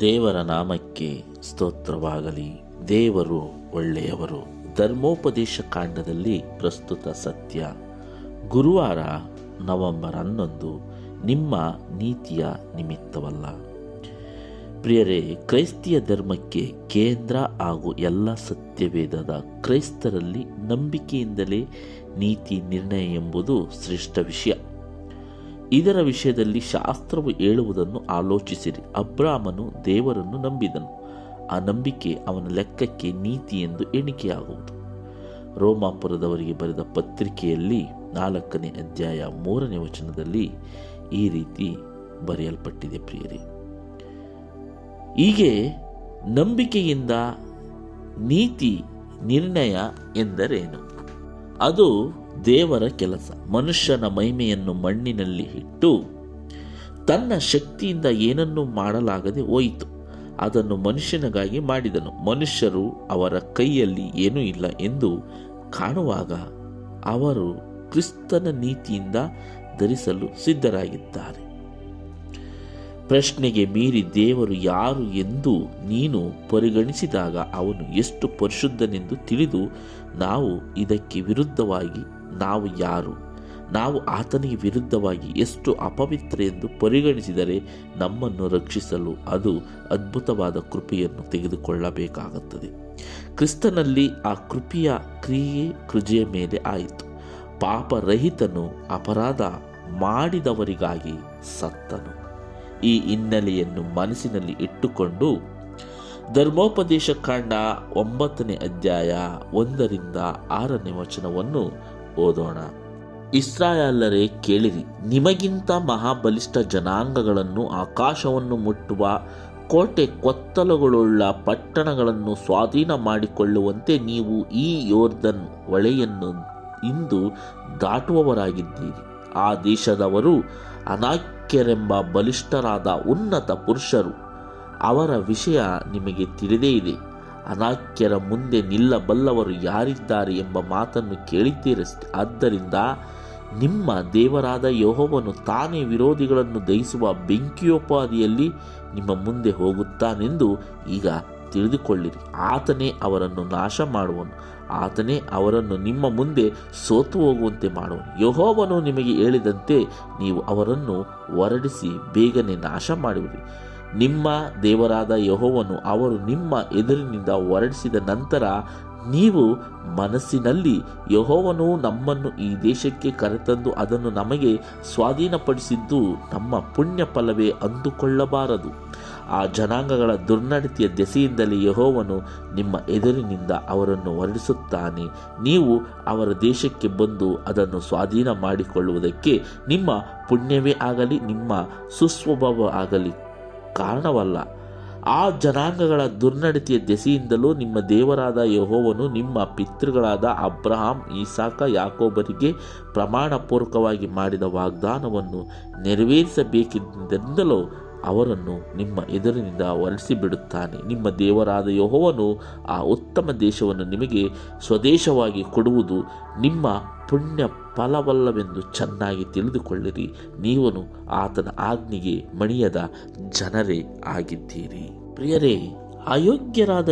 ದೇವರ ನಾಮಕ್ಕೆ ಸ್ತೋತ್ರವಾಗಲಿ. ದೇವರು ಒಳ್ಳೆಯವರು. ಧರ್ಮೋಪದೇಶ ಕಾಂಡದಲ್ಲಿ ಪ್ರಸ್ತುತ ಸತ್ಯ. ಗುರುವಾರ ನವೆಂಬರ್ ಹನ್ನೊಂದು ನಿಮ್ಮ ನೀತಿಯ ನಿಮಿತ್ತವಲ್ಲ. ಪ್ರಿಯರೇ, ಕ್ರೈಸ್ತಿಯ ಧರ್ಮಕ್ಕೆ ಕೇಂದ್ರ ಹಾಗೂ ಎಲ್ಲ ಸತ್ಯವೇದದ ಕ್ರೈಸ್ತರಲ್ಲಿ ನಂಬಿಕೆಯಿಂದಲೇ ನೀತಿ ನಿರ್ಣಯ ಎಂಬುದು ಶ್ರೇಷ್ಠ ವಿಷಯ. ಇದರ ವಿಷಯದಲ್ಲಿ ಶಾಸ್ತ್ರವು ಹೇಳುವುದನ್ನು ಆಲೋಚಿಸಿರಿ. ಅಬ್ರಾಹ್ಮನು ದೇವರನ್ನು ನಂಬಿದನು. ಆ ನಂಬಿಕೆ ಅವನ ಲೆಕ್ಕಕ್ಕೆ ನೀತಿ ಎಂದು ಎಣಿಕೆಯಾಗುವುದು. ರೋಮಾಪುರದವರಿಗೆ ಬರೆದ ಪತ್ರಿಕೆಯಲ್ಲಿ ನಾಲ್ಕನೇ ಅಧ್ಯಾಯ ಮೂರನೇ ವಚನದಲ್ಲಿ ಈ ರೀತಿ ಬರೆಯಲ್ಪಟ್ಟಿದೆ ಪ್ರಿಯರೇ. ಹೀಗೆ ನಂಬಿಕೆಯಿಂದ ನೀತಿ, ನಿರ್ಣಯ ಎಂದರೇನು? ಅದು ದೇವರ ಕೆಲಸ. ಮನುಷ್ಯನ ಮಹಿಮೆಯನ್ನು ಮಣ್ಣಿನಲ್ಲಿ ಇಟ್ಟು ತನ್ನ ಶಕ್ತಿಯಿಂದ ಏನನ್ನೂ ಮಾಡಲಾಗದೆ ಹೋಯಿತು. ಅದನ್ನು ಮನುಷ್ಯನಿಗಾಗಿ ಮಾಡಿದನು. ಮನುಷ್ಯರು ಅವರ ಕೈಯಲ್ಲಿ ಏನೂ ಇಲ್ಲ ಎಂದು ಕಾಣುವಾಗ ಅವರು ಕ್ರಿಸ್ತನ ನೀತಿಯಿಂದ ಧರಿಸಲು ಸಿದ್ಧರಾಗಿದ್ದಾರೆ. ಪ್ರಶ್ನೆಗೆ ಮೀರಿ ದೇವರು ಯಾರು ಎಂದು ನೀನು ಪರಿಗಣಿಸಿದಾಗ ಅವನು ಎಷ್ಟು ಪರಿಶುದ್ಧನೆಂದು ತಿಳಿದು ನಾವು ಇದಕ್ಕೆ ವಿರುದ್ಧವಾಗಿ ನಾವು ಯಾರು? ನಾವು ಆತನಿಗೆ ವಿರುದ್ಧವಾಗಿ ಎಷ್ಟು ಅಪವಿತ್ರ ಎಂದು ಪರಿಗಣಿಸಿದರೆ ನಮ್ಮನ್ನು ರಕ್ಷಿಸಲು ಅದು ಅದ್ಭುತವಾದ ಕೃಪೆಯನ್ನು ತೆಗೆದುಕೊಳ್ಳಬೇಕಾಗುತ್ತದೆ. ಕ್ರಿಸ್ತನಲ್ಲಿ ಆ ಕೃಪೆಯ ಕ್ರಿಯೆ ಕೃಜೆಯ ಮೇಲೆ ಆಯಿತು. ಪಾಪರಹಿತನು ಅಪರಾಧ ಮಾಡಿದವರಿಗಾಗಿ ಸತ್ತನು. ಈ ಹಿನ್ನೆಲೆಯನ್ನು ಮನಸ್ಸಿನಲ್ಲಿ ಇಟ್ಟುಕೊಂಡು ಧರ್ಮೋಪದೇಶ ಕಾಂಡ ಒಂಬತ್ತನೇ ಅಧ್ಯಾಯ ಒಂದರಿಂದ ಆರನೇ ವಚನವನ್ನು ಓದೋಣ. ಇಸ್ರಾಯಲ್ಲರೇ ಕೇಳಿರಿ, ನಿಮಗಿಂತ ಮಹಾಬಲಿಷ್ಠ ಜನಾಂಗಗಳನ್ನು ಆಕಾಶವನ್ನು ಮುಟ್ಟುವ ಕೋಟೆ ಕೊತ್ತಲುಗಳುಳ್ಳ ಪಟ್ಟಣಗಳನ್ನು ಸ್ವಾಧೀನ ಮಾಡಿಕೊಳ್ಳುವಂತೆ ನೀವು ಈ ಯೋರ್ಧನ್ ಹೊಳೆಯನ್ನು ಇಂದು ದಾಟುವವರಾಗಿದ್ದೀರಿ. ಆ ದೇಶದವರು ಅನಾಕ್ಯರೆಂಬ ಬಲಿಷ್ಠರಾದ ಉನ್ನತ ಪುರುಷರು. ಅವರ ವಿಷಯ ನಿಮಗೆ ತಿಳಿದೇ ಇದೆ. ಅನಾಕ್ಯರ ಮುಂದೆ ನಿಲ್ಲಬಲ್ಲವರು ಯಾರಿದ್ದಾರೆ ಎಂಬ ಮಾತನ್ನು ಕೇಳಿದ್ದೀರ ಆದ್ದರಿಂದ ನಿಮ್ಮ ದೇವರಾದ ಯಹೋವನು ತಾನೇ ವಿರೋಧಿಗಳನ್ನು ದಹಿಸುವ ಬೆಂಕಿಯೋಪಾದಿಯಲ್ಲಿ ನಿಮ್ಮ ಮುಂದೆ ಹೋಗುತ್ತಾನೆಂದು ಈಗ ತಿಳಿದುಕೊಳ್ಳಿರಿ. ಆತನೇ ಅವರನ್ನು ನಾಶ ಮಾಡುವನು ಆತನೇ ಅವರನ್ನು ನಿಮ್ಮ ಮುಂದೆ ಸೋತು ಹೋಗುವಂತೆ ಮಾಡುವನು ಯಹೋವನು ನಿಮಗೆ ಹೇಳಿದಂತೆ ನೀವು ಅವರನ್ನು ಹೊರಡಿಸಿ ಬೇಗನೆ ನಾಶ ಮಾಡುವಿರಿ ನಿಮ್ಮ ದೇವರಾದ ಯಹೋವನು ಅವರು ನಿಮ್ಮ ಎದುರಿನಿಂದ ಹೊರಡಿಸಿದ ನಂತರ ನೀವು ಮನಸ್ಸಿನಲ್ಲಿ ಯಹೋವನು ನಮ್ಮನ್ನು ಈ ದೇಶಕ್ಕೆ ಕರೆತಂದು ಅದನ್ನು ನಮಗೆ ಸ್ವಾಧೀನಪಡಿಸಿದ್ದು ನಮ್ಮ ಪುಣ್ಯ ಫಲವೇ ಅಂದುಕೊಳ್ಳಬಾರದು. ಆ ಜನಾಂಗಗಳ ದುರ್ನಡತೆಯ ದೆಸೆಯಿಂದಲೇ ಯಹೋವನು ನಿಮ್ಮ ಎದುರಿನಿಂದ ಅವರನ್ನು ಹೊರಡಿಸುತ್ತಾನೆ. ನೀವು ಅವರ ದೇಶಕ್ಕೆ ಬಂದು ಅದನ್ನು ಸ್ವಾಧೀನ ಮಾಡಿಕೊಳ್ಳುವುದಕ್ಕೆ ನಿಮ್ಮ ಪುಣ್ಯವೇ ಆಗಲಿ, ನಿಮ್ಮ ಸುಸ್ವಭಾವ ಆಗಲಿ ಕಾರಣವಲ್ಲ. ಆ ಜನಾಂಗಗಳ ದುರ್ನಡತೆಯ ದೆಸೆಯಿಂದಲೂ ನಿಮ್ಮ ದೇವರಾದ ಯಹೋವನು ನಿಮ್ಮ ಪಿತೃಗಳಾದ ಅಬ್ರಹಾಂ ಈಸಾಕ ಯಾಕೋಬರಿಗೆ ಪ್ರಮಾಣಪೂರ್ವಕವಾಗಿ ಮಾಡಿದ ವಾಗ್ದಾನವನ್ನು ನೆರವೇರಿಸಬೇಕೆಂದಲೂ ಅವರನ್ನು ನಿಮ್ಮ ಎದುರಿನಿಂದ ಹೊರಡಿಸಿಬಿಡುತ್ತಾನೆ ನಿಮ್ಮ ದೇವರಾದ ಯಹೋವನು ಆ ಉತ್ತಮ ದೇಶವನ್ನು ನಿಮಗೆ ಸ್ವದೇಶವಾಗಿ ಕೊಡುವುದು ನಿಮ್ಮ ಪುಣ್ಯ ಫಲವಲ್ಲವೆಂದು ಚೆನ್ನಾಗಿ ತಿಳಿದುಕೊಳ್ಳಿರಿ. ನೀವನು ಆತನ ಆಜ್ಞೆಗೆ ಮಣಿಯದ ಜನರೇ ಆಗಿದ್ದೀರಿ. ಪ್ರಿಯರೇ, ಅಯೋಗ್ಯರಾದ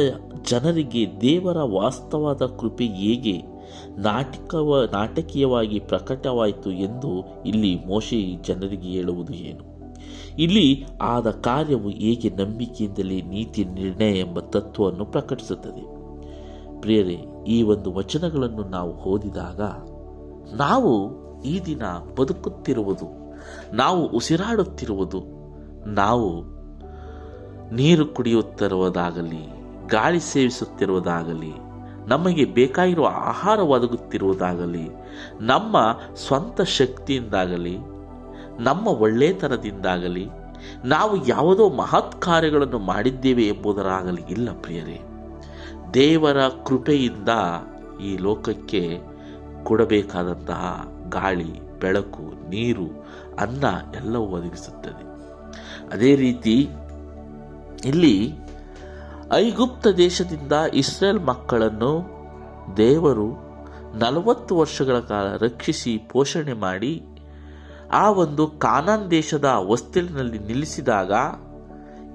ಜನರಿಗೆ ದೇವರ ವಾಸ್ತವದ ಕೃಪೆ ಹೇಗೆ ನಾಟಕವ, ನಾಟಕೀಯವಾಗಿ ಪ್ರಕಟವಾಯಿತು ಎಂದು ಇಲ್ಲಿ ಮೋಶೆ ಜನರಿಗೆ ಹೇಳುವುದು ಏನು? ಇಲ್ಲಿ ಆದ ಕಾರ್ಯವು ಹೇಗೆ ನಂಬಿಕೆಯಿಂದಲೇ ನೀತಿ ನಿರ್ಣಯ ಎಂಬ ತತ್ವವನ್ನು ಪ್ರಕಟಿಸುತ್ತದೆ. ಪ್ರಿಯರೇ, ಈ ಒಂದು ವಚನಗಳನ್ನು ನಾವು ಓದಿದಾಗ ನಾವು ಈ ದಿನ ಬದುಕುತ್ತಿರುವುದು, ನಾವು ಉಸಿರಾಡುತ್ತಿರುವುದು, ನಾವು ನೀರು ಕುಡಿಯುತ್ತಿರುವುದಾಗಲಿ, ಗಾಳಿ ಸೇವಿಸುತ್ತಿರುವುದಾಗಲಿ, ನಮಗೆ ಬೇಕಾಗಿರುವ ಆಹಾರ ಒದಗುತ್ತಿರುವುದಾಗಲಿ, ನಮ್ಮ ಸ್ವಂತ ಶಕ್ತಿಯಿಂದಾಗಲಿ ನಮ್ಮ ಒಳ್ಳೆತನದಿಂದಾಗಲಿ, ನಾವು ಯಾವುದೋ ಮಹತ್ ಕಾರ್ಯಗಳನ್ನು ಮಾಡಿದ್ದೇವೆ ಎಂಬುದರಾಗಲಿ ಇಲ್ಲ ಪ್ರಿಯರೇ. ದೇವರ ಕೃಪೆಯಿಂದ ಈ ಲೋಕಕ್ಕೆ ಕೊಡಬೇಕಾದಂತಹ ಗಾಳಿ, ಬೆಳಕು, ನೀರು, ಅನ್ನ ಎಲ್ಲವೂ ಒದಗಿಸುತ್ತದೆ. ಅದೇ ರೀತಿ ಇಲ್ಲಿ ಐಗುಪ್ತ ದೇಶದಿಂದ ಇಸ್ರೇಲ್ ಮಕ್ಕಳನ್ನು ದೇವರು ನಲವತ್ತು ವರ್ಷಗಳ ಕಾಲ ರಕ್ಷಿಸಿ ಪೋಷಣೆ ಮಾಡಿ ಆ ಒಂದು ಕಾನಾನ್ ದೇಶದ ಹೊಸ್ತಿಲಿನಲ್ಲಿ ನಿಲ್ಲಿಸಿದಾಗ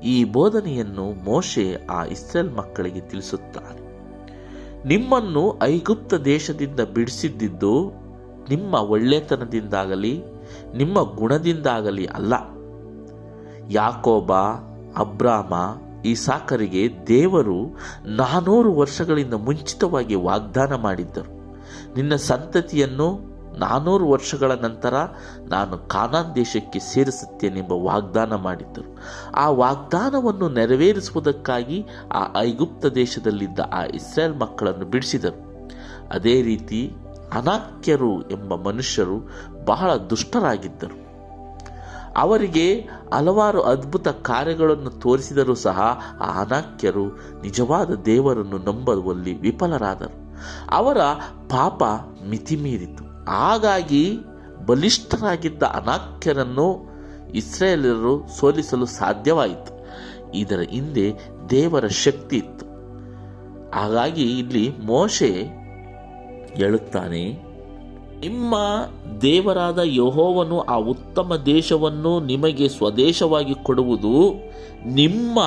ಈ ಬೋಧನೆಯನ್ನು ಮೋಶೆ ಆ ಇಸ್ರೇಲ್ ಮಕ್ಕಳಿಗೆ ತಿಳಿಸುತ್ತಾನೆ ನಿಮ್ಮನ್ನು ಐಗುಪ್ತ ದೇಶದಿಂದ ಬಿಡಿಸಿದ್ದಿದ್ದು ನಿಮ್ಮ ಒಳ್ಳೆತನದಿಂದಾಗಲಿ, ನಿಮ್ಮ ಗುಣದಿಂದಾಗಲಿ ಅಲ್ಲ. ಯಾಕೋಬ, ಅಬ್ರಾಮ ಈ ಸಾಕರಿಗೆ ದೇವರು ನಾನೂರು ವರ್ಷಗಳಿಂದ ಮುಂಚಿತವಾಗಿ ವಾಗ್ದಾನ ಮಾಡಿದ್ದರು. ನಿನ್ನ ಸಂತತಿಯನ್ನು ನಾನೂರು ವರ್ಷಗಳ ನಂತರ ನಾನು ಕಾನಾನ್ ದೇಶಕ್ಕೆ ಸೇರಿಸುತ್ತೇನೆಂಬ ವಾಗ್ದಾನ ಮಾಡಿದ್ದರು. ಆ ವಾಗ್ದಾನವನ್ನು ನೆರವೇರಿಸುವುದಕ್ಕಾಗಿ ಆ ಐಗುಪ್ತ ದೇಶದಲ್ಲಿದ್ದ ಆ ಇಸ್ರೇಲ್ ಮಕ್ಕಳನ್ನು ಬಿಡಿಸಿದರು. ಅದೇ ರೀತಿ ಅನಾಕ್ಯರು ಎಂಬ ಮನುಷ್ಯರು ಬಹಳ ದುಷ್ಟರಾಗಿದ್ದರು. ಅವರಿಗೆ ಹಲವಾರು ಅದ್ಭುತ ಕಾರ್ಯಗಳನ್ನು ತೋರಿಸಿದರೂ ಸಹ ಆ ಅನಾಕ್ಯರು ನಿಜವಾದ ದೇವರನ್ನು ನಂಬುವಲ್ಲಿ ವಿಫಲರಾದರು. ಅವರ ಪಾಪ ಮಿತಿಮೀರಿತು. ಹಾಗಾಗಿ ಬಲಿಷ್ಠರಾಗಿದ್ದ ಅನಾಕ್ಯರನ್ನು ಇಸ್ರೇಲರು ಸೋಲಿಸಲು ಸಾಧ್ಯವಾಯಿತು. ಇದರ ಹಿಂದೆ ದೇವರ ಶಕ್ತಿ ಇತ್ತು. ಹಾಗಾಗಿ ಇಲ್ಲಿ ಮೋಶೆ ಹೇಳುತ್ತಾನೆ, ನಿಮ್ಮ ದೇವರಾದ ಯಹೋವನು ಆ ಉತ್ತಮ ದೇಶವನ್ನು ನಿಮಗೆ ಸ್ವದೇಶವಾಗಿ ಕೊಡುವುದು ನಿಮ್ಮ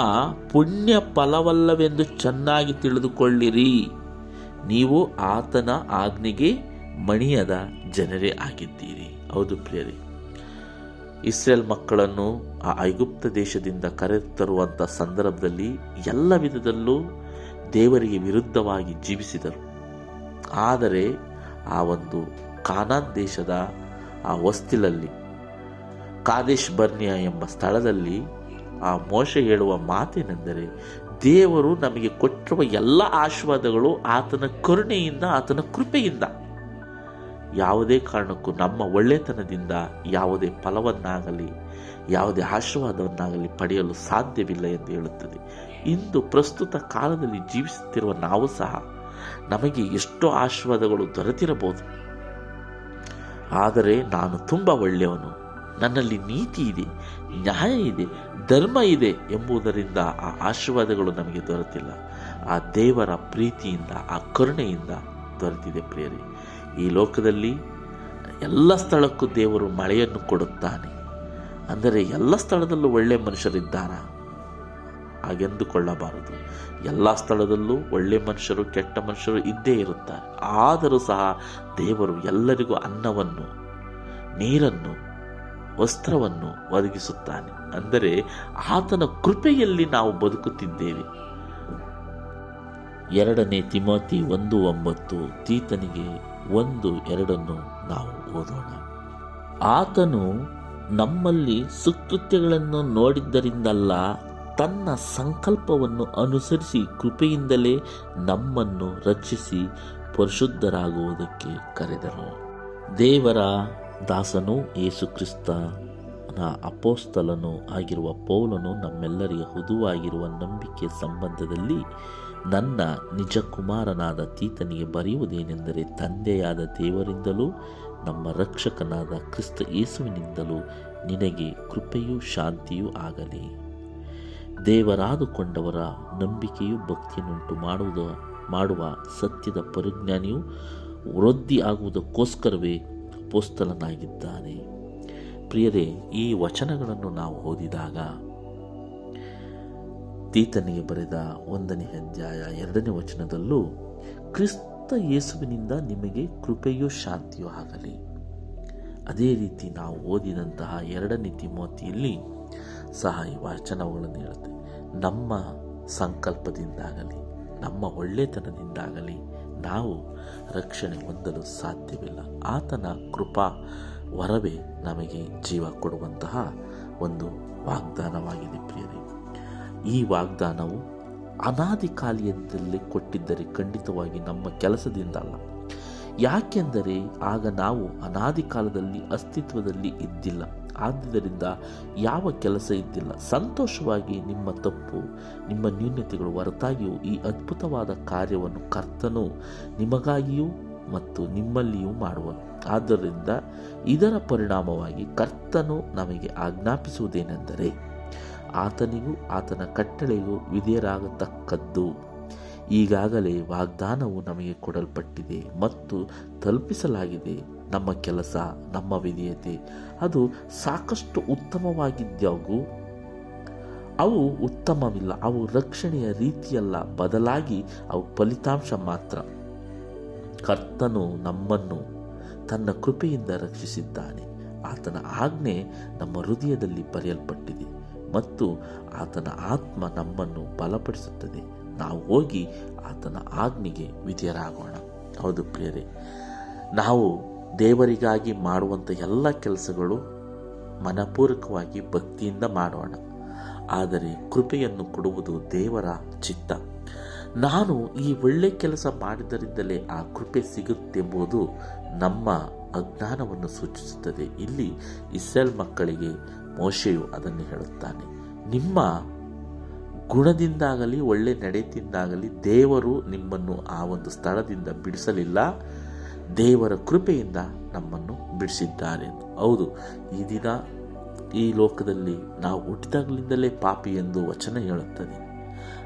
ಪುಣ್ಯ ಫಲವಲ್ಲವೆಂದು ಚೆನ್ನಾಗಿ ತಿಳಿದುಕೊಳ್ಳಿರಿ. ನೀವು ಆತನ ಆಜ್ಞೆಗೆ ಮಣಿಯದ ಜನರೇ ಆಗಿದ್ದೀರಿ. ಹೌದು ಪ್ರಿಯರಿ. ಇಸ್ರೇಲ್ ಮಕ್ಕಳನ್ನು ಆ ಐಗುಪ್ತ ದೇಶದಿಂದ ಕರೆತರುವಂಥ ಸಂದರ್ಭದಲ್ಲಿ ಎಲ್ಲ ವಿಧದಲ್ಲೂ ದೇವರಿಗೆ ವಿರುದ್ಧವಾಗಿ ಜೀವಿಸಿದರು. ಆದರೆ ಆ ಒಂದು ಕಾನಾನ್ ದೇಶದ ಆ ವಸ್ತಿಲಲ್ಲಿ ಕಾದೇಶ್ ಬರ್ನಿಯಾ ಎಂಬ ಸ್ಥಳದಲ್ಲಿ ಆ ಮೋಶ ಹೇಳುವ ಮಾತೇನೆಂದರೆ, ದೇವರು ನಮಗೆ ಕೊಟ್ಟಿರುವ ಎಲ್ಲ ಆಶೀರ್ವಾದಗಳು ಆತನ ಕರುಣೆಯಿಂದ, ಆತನ ಕೃಪೆಯಿಂದ ಯಾವುದೇ ಕಾರಣಕ್ಕೂ ನಮ್ಮ ಒಳ್ಳೆತನದಿಂದ ಯಾವುದೇ ಫಲವನ್ನಾಗಲಿ, ಯಾವುದೇ ಆಶೀರ್ವಾದವನ್ನಾಗಲಿ ಪಡೆಯಲು ಸಾಧ್ಯವಿಲ್ಲ ಎಂದು ಹೇಳುತ್ತದೆ. ಇಂದು ಪ್ರಸ್ತುತ ಕಾಲದಲ್ಲಿ ಜೀವಿಸುತ್ತಿರುವ ನಾವು ಸಹ ನಮಗೆ ಎಷ್ಟೋ ಆಶೀರ್ವಾದಗಳು ದೊರೆತಿರಬಹುದು. ಆದರೆ ನಾನು ತುಂಬ ಒಳ್ಳೆಯವನು. ನನ್ನಲ್ಲಿ ನೀತಿ ಇದೆ, ನ್ಯಾಯ ಇದೆ, ಧರ್ಮ ಇದೆ ಎಂಬುದರಿಂದ ಆ ಆಶೀರ್ವಾದಗಳು ನಮಗೆ ದೊರೆತಿಲ್ಲ. ಆ ದೇವರ ಪ್ರೀತಿಯಿಂದ, ಆ ಕರುಣೆಯಿಂದ ದೊರೆತಿದೆ ಪ್ರಿಯರೇ. ಈ ಲೋಕದಲ್ಲಿ ಎಲ್ಲ ಸ್ಥಳಕ್ಕೂ ದೇವರು ಮಳೆಯನ್ನು ಕೊಡುತ್ತಾನೆ. ಅಂದರೆ ಎಲ್ಲ ಸ್ಥಳದಲ್ಲೂ ಒಳ್ಳೆಯ ಮನುಷ್ಯರಿದ್ದಾರಾ? ಹಾಗೆಂದುಕೊಳ್ಳಬಾರದು. ಎಲ್ಲ ಸ್ಥಳದಲ್ಲೂ ಒಳ್ಳೆ ಮನುಷ್ಯರು, ಕೆಟ್ಟ ಮನುಷ್ಯರು ಇದ್ದೇ ಇರುತ್ತಾರೆ. ಆದರೂ ಸಹ ದೇವರು ಎಲ್ಲರಿಗೂ ಅನ್ನವನ್ನು, ನೀರನ್ನು, ವಸ್ತ್ರವನ್ನು ಒದಗಿಸುತ್ತಾನೆ. ಅಂದರೆ ಆತನ ಕೃಪೆಯಲ್ಲಿ ನಾವು ಬದುಕುತ್ತಿದ್ದೇವೆ. ಎರಡನೇ ತಿಮೋತಿ ಒಂದು ಒಂಬತ್ತು, ತೀತನಿಗೆ ಒಂದು, ಎರಡನ್ನು ನಾವು ಓದೋಣ. ಆತನು ನಮ್ಮಲ್ಲಿ ಸುಕೃತ್ಯಗಳನ್ನು ನೋಡಿದ್ದರಿಂದಲ್ಲ, ತನ್ನ ಸಂಕಲ್ಪವನ್ನು ಅನುಸರಿಸಿ ಕೃಪೆಯಿಂದಲೇ ನಮ್ಮನ್ನು ರಕ್ಷಿಸಿ ಪರಿಶುದ್ಧರಾಗುವುದಕ್ಕೆ ಕರೆದನು. ದೇವರ ದಾಸನು ಯೇಸುಕ್ರಿಸ್ತನ ಅಪೋಸ್ತಲನು ಆಗಿರುವ ಪೌಲನು ನಮ್ಮೆಲ್ಲರಿಗೆ ಹುದುವಾಗಿರುವ ನಂಬಿಕೆ ಸಂಬಂಧದಲ್ಲಿ ನನ್ನ ನಿಜ ಕುಮಾರನಾದ ತೀತನಿಗೆ ಬರೆಯುವುದೇನೆಂದರೆ ತಂದೆಯಾದ ದೇವರಿಂದಲೂ ನಮ್ಮ ರಕ್ಷಕನಾದ ಕ್ರಿಸ್ತ ಯೇಸುವಿನಿಂದಲೂ ನಿನಗೆ ಕೃಪೆಯೂ ಶಾಂತಿಯೂ ಆಗಲಿ. ದೇವರಾದುಕೊಂಡವರ ನಂಬಿಕೆಯು ಭಕ್ತಿಯನ್ನುಂಟು ಮಾಡುವುದು ಮಾಡುವ ಸತ್ಯದ ಪರಿಜ್ಞಾನಿಯು ವೃದ್ಧಿ ಆಗುವುದಕ್ಕೋಸ್ಕರವೇ ಪೋಸ್ತಲನಾಗಿದ್ದಾನೆ ಪ್ರಿಯರೇ, ಈ ವಚನಗಳನ್ನು ನಾವು ಓದಿದಾಗ ತೀತನಿಗೆ ಬರೆದ ಒಂದನೇ ಅಧ್ಯಾಯ ಎರಡನೇ ವಚನದಲ್ಲೂ ಕ್ರಿಸ್ತ ಯೇಸುವಿನಿಂದ ನಿಮಗೆ ಕೃಪೆಯೂ ಶಾಂತಿಯೂ ಆಗಲಿ. ಅದೇ ರೀತಿ ನಾವು ಓದಿದಂತಹ ಎರಡನೇ ತಿಮೋತಿಯಲ್ಲಿ ಸಹ ಈ ವಚನಗಳನ್ನು ಹೇಳುತ್ತೆ. ನಮ್ಮ ಸಂಕಲ್ಪದಿಂದಾಗಲಿ, ನಮ್ಮ ಒಳ್ಳೆತನದಿಂದಾಗಲಿ ನಾವು ರಕ್ಷಣೆ ಹೊಂದಲು ಸಾಧ್ಯವಿಲ್ಲ. ಆತನ ಕೃಪಾ ವರವೇ ನಮಗೆ ಜೀವ ಕೊಡುವಂತಹ ಒಂದು ವಾಗ್ದಾನವಾಗಿದೆ ಪ್ರಿಯರೇ. ಈ ವಾಗ್ದಾನವು ಅನಾದಿ ಕಾಲಿಯದಲ್ಲಿ ಕೊಟ್ಟಿದ್ದರೆ ಖಂಡಿತವಾಗಿ ನಮ್ಮ ಕೆಲಸದಿಂದ ಅಲ್ಲ. ಯಾಕೆಂದರೆ ಆಗ ನಾವು ಅನಾದಿ ಕಾಲದಲ್ಲಿ ಅಸ್ತಿತ್ವದಲ್ಲಿ ಇದ್ದಿಲ್ಲ. ಆದ್ದರಿಂದ ಯಾವ ಕೆಲಸ ಇದ್ದಿಲ್ಲ. ಸಂತೋಷವಾಗಿ ನಿಮ್ಮ ತಪ್ಪು, ನಿಮ್ಮ ನ್ಯೂನ್ಯತೆಗಳು ಹೊರತಾಗಿಯೂ ಈ ಅದ್ಭುತವಾದ ಕಾರ್ಯವನ್ನು ಕರ್ತನು ನಿಮಗಾಗಿಯೂ ಮತ್ತು ನಿಮ್ಮಲ್ಲಿಯೂ ಮಾಡುವನು. ಆದ್ದರಿಂದ ಇದರ ಪರಿಣಾಮವಾಗಿ ಕರ್ತನು ನಮಗೆ ಆಜ್ಞಾಪಿಸುವುದೇನೆಂದರೆ ಆತನಿಗೂ ಆತನ ಕಟ್ಟಳೆಗೂ ವಿಧೇಯರಾಗತಕ್ಕದ್ದು. ಈಗಾಗಲೇ ವಾಗ್ದಾನವು ನಮಗೆ ಕೊಡಲ್ಪಟ್ಟಿದೆ ಮತ್ತು ತಲುಪಿಸಲಾಗಿದೆ. ನಮ್ಮ ಕೆಲಸ, ನಮ್ಮ ವಿಧೇಯತೆ, ಅದು ಸಾಕಷ್ಟು ಉತ್ತಮವಾಗಿದ್ದಾಗೂ ಅವು ಉತ್ತಮವಿಲ್ಲ, ಅವು ರಕ್ಷಣೆಯ ರೀತಿಯಲ್ಲ, ಬದಲಾಗಿ ಅವು ಫಲಿತಾಂಶ ಮಾತ್ರ. ಕರ್ತನು ನಮ್ಮನ್ನು ತನ್ನ ಕೃಪೆಯಿಂದ ರಕ್ಷಿಸಿದ್ದಾನೆ. ಆತನ ಆಜ್ಞೆ ನಮ್ಮ ಹೃದಯದಲ್ಲಿ ಬರೆಯಲ್ಪಟ್ಟಿದೆ. ಮತ್ತು ಆತನ ಆತ್ಮ ನಮ್ಮನ್ನು ಬಲಪಡಿಸುತ್ತದೆ. ನಾವು ಹೋಗಿ ಆತನ ಆಜ್ಞೆಗೆ ವಿಧೇಯರಾಗೋಣ. ಹೌದು ಪ್ರಿಯರೇ, ನಾವು ದೇವರಿಗಾಗಿ ಮಾಡುವಂಥ ಎಲ್ಲ ಕೆಲಸಗಳು ಮನಪೂರ್ವಕವಾಗಿ ಭಕ್ತಿಯಿಂದ ಮಾಡೋಣ. ಆದರೆ ಕೃಪೆಯನ್ನು ಕೊಡುವುದು ದೇವರ ಚಿತ್ತ. ನಾನು ಈ ಒಳ್ಳೆ ಕೆಲಸ ಮಾಡಿದರಿಂದಲೇ ಆ ಕೃಪೆ ಸಿಗುತ್ತೆಂಬುದು ನಮ್ಮ ಅಜ್ಞಾನವನ್ನು ಸೂಚಿಸುತ್ತದೆ. ಇಲ್ಲಿ ಇಸ್ರೇಲ್ ಮಕ್ಕಳಿಗೆ ಮೋಶೆಯು ಅದನ್ನು ಹೇಳುತ್ತಾನೆ, ನಿಮ್ಮ ಗುಣದಿಂದಾಗಲಿ, ಒಳ್ಳೆ ನಡೆತಿಂದಾಗಲಿ ದೇವರು ನಿಮ್ಮನ್ನು ಆ ಒಂದು ಸ್ಥಳದಿಂದ ಬಿಡಿಸಲಿಲ್ಲ. ದೇವರ ಕೃಪೆಯಿಂದ ನಮ್ಮನ್ನು ಬಿಡಿಸಿದ್ದಾರೆ. ಹೌದು, ಈ ದಿನ ಈ ಲೋಕದಲ್ಲಿ ನಾವು ಹುಟ್ಟಿದಾಗಲಿಂದಲೇ ಪಾಪಿ ಎಂದು ವಚನ ಹೇಳುತ್ತದೆ.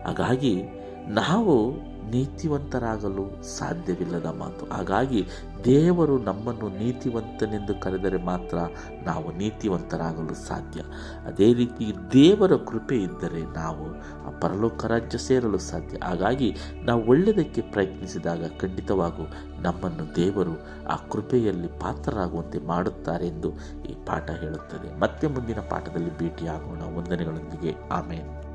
ಹಾಗಾಗಿ ನಾವು ನೀತಿವಂತರಾಗಲು ಸಾಧ್ಯವಿಲ್ಲದ ಮಾತು. ಹಾಗಾಗಿ ದೇವರು ನಮ್ಮನ್ನು ನೀತಿವಂತನೆಂದು ಕರೆದರೆ ಮಾತ್ರ ನಾವು ನೀತಿವಂತರಾಗಲು ಸಾಧ್ಯ. ಅದೇ ರೀತಿ ದೇವರ ಕೃಪೆ ಇದ್ದರೆ ನಾವು ಆ ಪರಲೋಕ ರಾಜ್ಯ ಸೇರಲು ಸಾಧ್ಯ. ಹಾಗಾಗಿ ನಾವು ಒಳ್ಳೆಯದಕ್ಕೆ ಪ್ರಯತ್ನಿಸಿದಾಗ ಖಂಡಿತವಾಗೂ ನಮ್ಮನ್ನು ದೇವರು ಆ ಕೃಪೆಯಲ್ಲಿ ಪಾತ್ರರಾಗುವಂತೆ ಮಾಡುತ್ತಾರೆ ಎಂದು ಈ ಪಾಠ ಹೇಳುತ್ತದೆ. ಮತ್ತೆ ಮುಂದಿನ ಪಾಠದಲ್ಲಿ ಭೇಟಿಯಾಗೋಣ. ವಂದನೆಗಳೊಂದಿಗೆ. ಆಮೇಲೆ